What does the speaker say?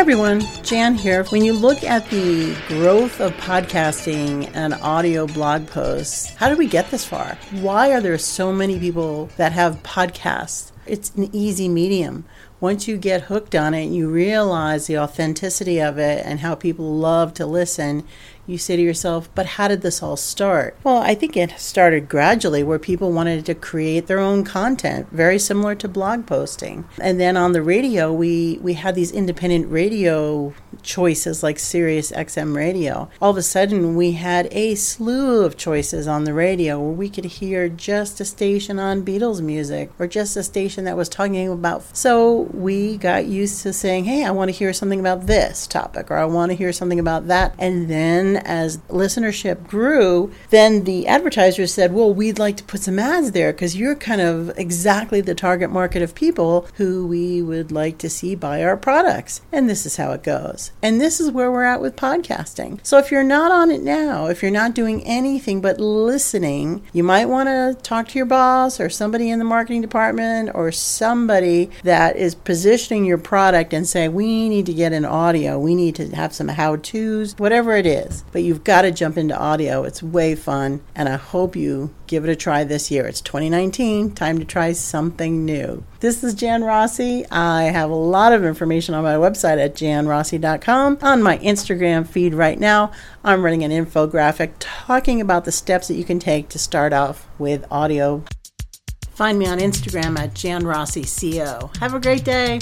everyone, Jan here. When you look at the growth of podcasting and audio blog posts, how did we get this far? Why are there so many people that have podcasts? It's an easy medium. Once you get hooked on it, you realize the authenticity of it and how people love to listen you say to yourself, but how did this all start? Well, I think it started gradually where people wanted to create their own content, very similar to blog posting. And then on the radio, we, we had these independent radio choices like Sirius XM radio. All of a sudden, we had a slew of choices on the radio where we could hear just a station on Beatles music or just a station that was talking about. So we got used to saying, hey, I want to hear something about this topic or I want to hear something about that. And then as listenership grew, then the advertisers said, well, we'd like to put some ads there because you're kind of exactly the target market of people who we would like to see buy our products. And this is how it goes. And this is where we're at with podcasting. So if you're not on it now, if you're not doing anything but listening, you might want to talk to your boss or somebody in the marketing department or somebody that is positioning your product and say, we need to get an audio, we need to have some how to's, whatever it is. But you've got to jump into audio. It's way fun. And I hope you give it a try this year. It's 2019, time to try something new. This is Jan Rossi. I have a lot of information on my website at janrossi.com. On my Instagram feed right now, I'm running an infographic talking about the steps that you can take to start off with audio. Find me on Instagram at janrossico. Have a great day.